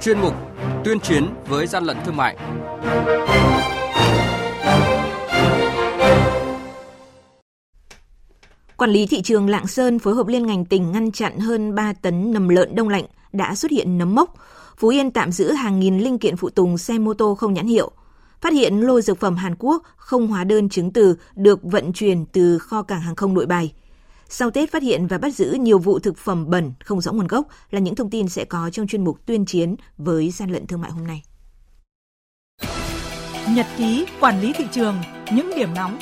chuyên mục Tuyên chiến với gian lận thương mại. Quản lý thị trường Lạng Sơn phối hợp liên ngành tỉnh ngăn chặn hơn 3 tấn nầm lợn đông lạnh đã xuất hiện nấm mốc. Phú Yên tạm giữ hàng nghìn linh kiện phụ tùng xe mô tô không nhãn hiệu. Phát hiện lô dược phẩm Hàn Quốc không hóa đơn chứng từ được vận chuyển từ kho cảng hàng không nội bài. Sau Tết phát hiện và bắt giữ nhiều vụ thực phẩm bẩn không rõ nguồn gốc là những thông tin sẽ có trong chuyên mục tuyên chiến với gian lận thương mại hôm nay. Nhật ký quản lý thị trường, những điểm nóng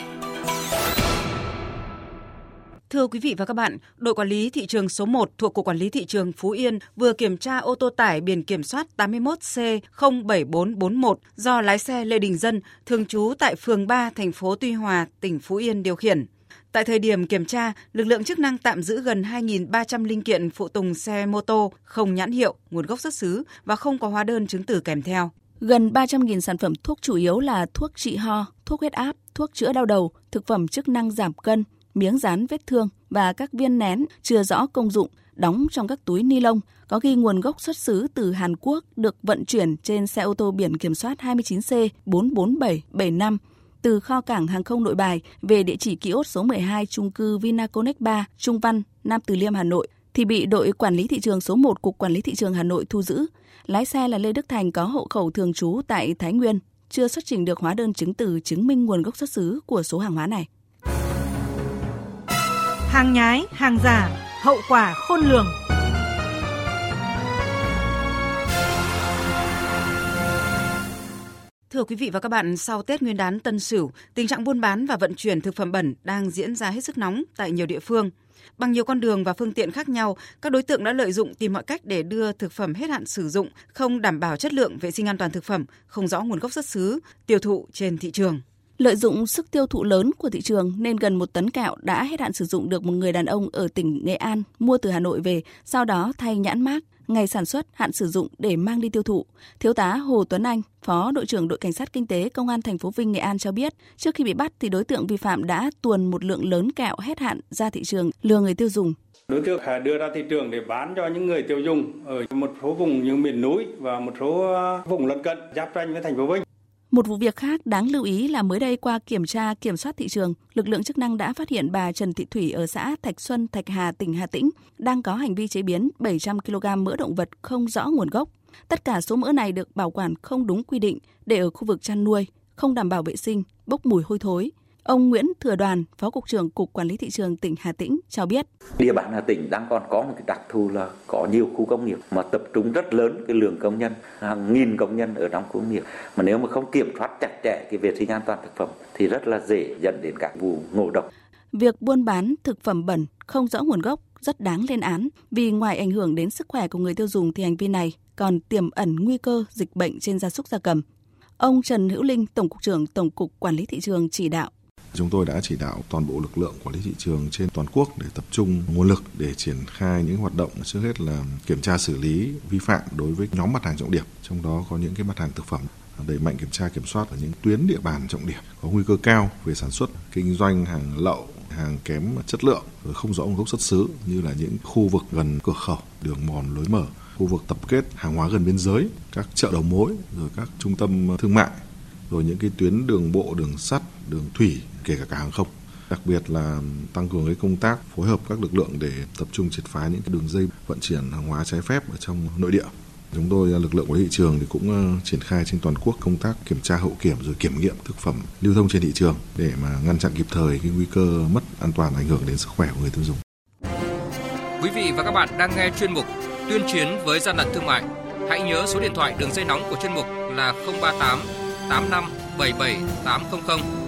Thưa quý vị và các bạn, đội quản lý thị trường số 1 thuộc Cục Quản lý Thị trường Phú Yên vừa kiểm tra ô tô tải biển kiểm soát 81C07441 do lái xe Lê Đình Dân, thường trú tại phường 3, thành phố Tuy Hòa, tỉnh Phú Yên điều khiển. Tại thời điểm kiểm tra, lực lượng chức năng tạm giữ gần 2.300 linh kiện phụ tùng xe mô tô không nhãn hiệu, nguồn gốc xuất xứ và không có hóa đơn chứng từ kèm theo. Gần 300.000 sản phẩm thuốc chủ yếu là thuốc trị ho, thuốc huyết áp, thuốc chữa đau đầu, thực phẩm chức năng giảm cân, miếng dán vết thương và các viên nén chưa rõ công dụng đóng trong các túi ni lông có ghi nguồn gốc xuất xứ từ Hàn Quốc được vận chuyển trên xe ô tô biển kiểm soát 29C 44775 từ kho cảng hàng không Nội Bài về địa chỉ ký ốt số 12 trung cư Vinaconex 3, Trung Văn, Nam Từ Liêm, Hà Nội thì bị đội quản lý thị trường số 1 cục quản lý thị trường Hà Nội thu giữ. Lái xe là Lê Đức Thành có hộ khẩu thường trú tại Thái Nguyên, chưa xuất trình được hóa đơn chứng từ chứng minh nguồn gốc xuất xứ của số hàng hóa này. Hàng nhái, hàng giả, hậu quả khôn lường. Thưa quý vị và các bạn, sau Tết Nguyên đán Tân Sửu, tình trạng buôn bán và vận chuyển thực phẩm bẩn đang diễn ra hết sức nóng tại nhiều địa phương. Bằng nhiều con đường và phương tiện khác nhau, các đối tượng đã lợi dụng tìm mọi cách để đưa thực phẩm hết hạn sử dụng, không đảm bảo chất lượng vệ sinh an toàn thực phẩm, không rõ nguồn gốc xuất xứ, tiêu thụ trên thị trường. Lợi dụng sức tiêu thụ lớn của thị trường nên gần một tấn kẹo đã hết hạn sử dụng được một người đàn ông ở tỉnh Nghệ An mua từ Hà Nội về, sau đó thay nhãn mác, ngày sản xuất, hạn sử dụng để mang đi tiêu thụ. Thiếu tá Hồ Tuấn Anh, Phó đội trưởng đội cảnh sát kinh tế Công an thành phố Vinh Nghệ An cho biết, trước khi bị bắt thì đối tượng vi phạm đã tuồn một lượng lớn kẹo hết hạn ra thị trường lừa người tiêu dùng. Đối tượng đưa ra thị trường để bán cho những người tiêu dùng ở một số vùng như miền núi và một số vùng lân cận giáp ranh với thành phố Vinh. Một vụ việc khác đáng lưu ý là mới đây qua kiểm tra kiểm soát thị trường, lực lượng chức năng đã phát hiện bà Trần Thị Thủy ở xã Thạch Xuân, Thạch Hà, tỉnh Hà Tĩnh đang có hành vi chế biến 700 kg mỡ động vật không rõ nguồn gốc. Tất cả số mỡ này được bảo quản không đúng quy định để ở khu vực chăn nuôi, không đảm bảo vệ sinh, bốc mùi hôi thối. Ông Nguyễn Thừa Đoàn, Phó Cục trưởng Cục Quản lý Thị trường tỉnh Hà Tĩnh cho biết. Địa bàn Hà Tĩnh đang còn có một cái đặc thù là có nhiều khu công nghiệp mà tập trung rất lớn cái lượng công nhân, hàng nghìn công nhân ở trong khu công nghiệp. Mà nếu mà không kiểm soát chặt chẽ cái vệ sinh an toàn thực phẩm thì rất là dễ dẫn đến các vụ ngộ độc. Việc buôn bán thực phẩm bẩn không rõ nguồn gốc rất đáng lên án vì ngoài ảnh hưởng đến sức khỏe của người tiêu dùng thì hành vi này còn tiềm ẩn nguy cơ dịch bệnh trên gia súc gia cầm. Ông Trần Hữu Linh, Tổng cục trưởng Tổng cục Quản lý thị trường chỉ đạo Chúng tôi đã chỉ đạo toàn bộ lực lượng quản lý thị trường trên toàn quốc để tập trung nguồn lực để triển khai những hoạt động trước hết là kiểm tra xử lý vi phạm đối với nhóm mặt hàng trọng điểm, trong đó có những cái mặt hàng thực phẩm đẩy mạnh kiểm tra kiểm soát ở những tuyến địa bàn trọng điểm có nguy cơ cao về sản xuất kinh doanh hàng lậu hàng kém chất lượng rồi không rõ nguồn gốc xuất xứ như là những khu vực gần cửa khẩu đường mòn lối mở khu vực tập kết hàng hóa gần biên giới các chợ đầu mối rồi các trung tâm thương mại rồi những cái tuyến đường bộ đường sắt đường thủy kể cả cả hàng không đặc biệt là tăng cường cái công tác phối hợp các lực lượng để tập trung triệt phá những cái đường dây vận chuyển hàng hóa trái phép ở trong nội địa chúng tôi à, lực lượng của thị trường thì cũng à, triển khai trên toàn quốc công tác kiểm tra hậu kiểm rồi kiểm nghiệm thực phẩm lưu thông trên thị trường để mà ngăn chặn kịp thời cái nguy cơ mất an toàn ảnh hưởng đến sức khỏe của người tiêu dùng. Quý vị và các bạn đang nghe chuyên mục Tuyên chiến với gian lận thương mại. Hãy nhớ số điện thoại đường dây nóng của chuyên mục là 038 85 77 800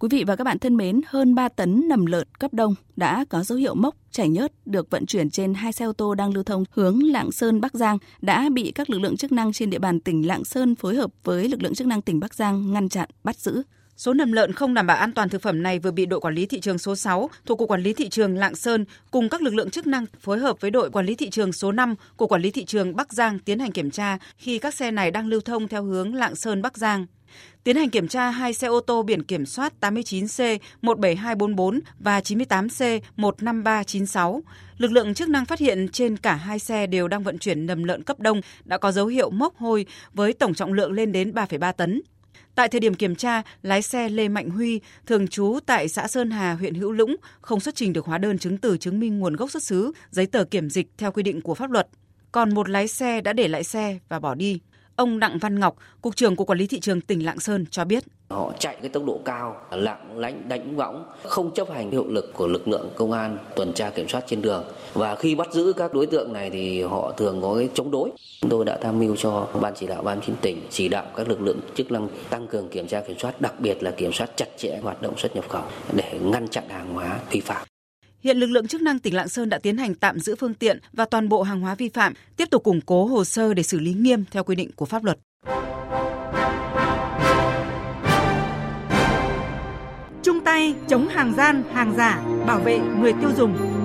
Quý vị và các bạn thân mến, hơn 3 tấn nầm lợn cấp đông đã có dấu hiệu mốc, chảy nhớt được vận chuyển trên hai xe ô tô đang lưu thông hướng Lạng Sơn Bắc Giang đã bị các lực lượng chức năng trên địa bàn tỉnh Lạng Sơn phối hợp với lực lượng chức năng tỉnh Bắc Giang ngăn chặn, bắt giữ. Số nầm lợn không đảm bảo an toàn thực phẩm này vừa bị đội quản lý thị trường số 6 thuộc cục quản lý thị trường Lạng Sơn cùng các lực lượng chức năng phối hợp với đội quản lý thị trường số 5 của quản lý thị trường Bắc Giang tiến hành kiểm tra khi các xe này đang lưu thông theo hướng Lạng Sơn Bắc Giang. Tiến hành kiểm tra hai xe ô tô biển kiểm soát 89C 17244 và 98C 15396. Lực lượng chức năng phát hiện trên cả hai xe đều đang vận chuyển nầm lợn cấp đông đã có dấu hiệu mốc hôi với tổng trọng lượng lên đến 3,3 tấn. Tại thời điểm kiểm tra, lái xe Lê Mạnh Huy, thường trú tại xã Sơn Hà, huyện Hữu Lũng, không xuất trình được hóa đơn chứng từ chứng minh nguồn gốc xuất xứ, giấy tờ kiểm dịch theo quy định của pháp luật. Còn một lái xe đã để lại xe và bỏ đi. Ông Đặng Văn Ngọc, Cục trưởng Cục Quản lý Thị trường tỉnh Lạng Sơn cho biết. Họ chạy cái tốc độ cao, lạng lánh đánh võng, không chấp hành hiệu lực của lực lượng công an tuần tra kiểm soát trên đường. Và khi bắt giữ các đối tượng này thì họ thường có cái chống đối. Chúng tôi đã tham mưu cho Ban chỉ đạo Ban chính tỉnh chỉ đạo các lực lượng chức năng tăng cường kiểm tra kiểm soát, đặc biệt là kiểm soát chặt chẽ hoạt động xuất nhập khẩu để ngăn chặn hàng hóa vi phạm. Hiện lực lượng chức năng tỉnh Lạng Sơn đã tiến hành tạm giữ phương tiện và toàn bộ hàng hóa vi phạm, tiếp tục củng cố hồ sơ để xử lý nghiêm theo quy định của pháp luật. Chung tay chống hàng gian, hàng giả, bảo vệ người tiêu dùng.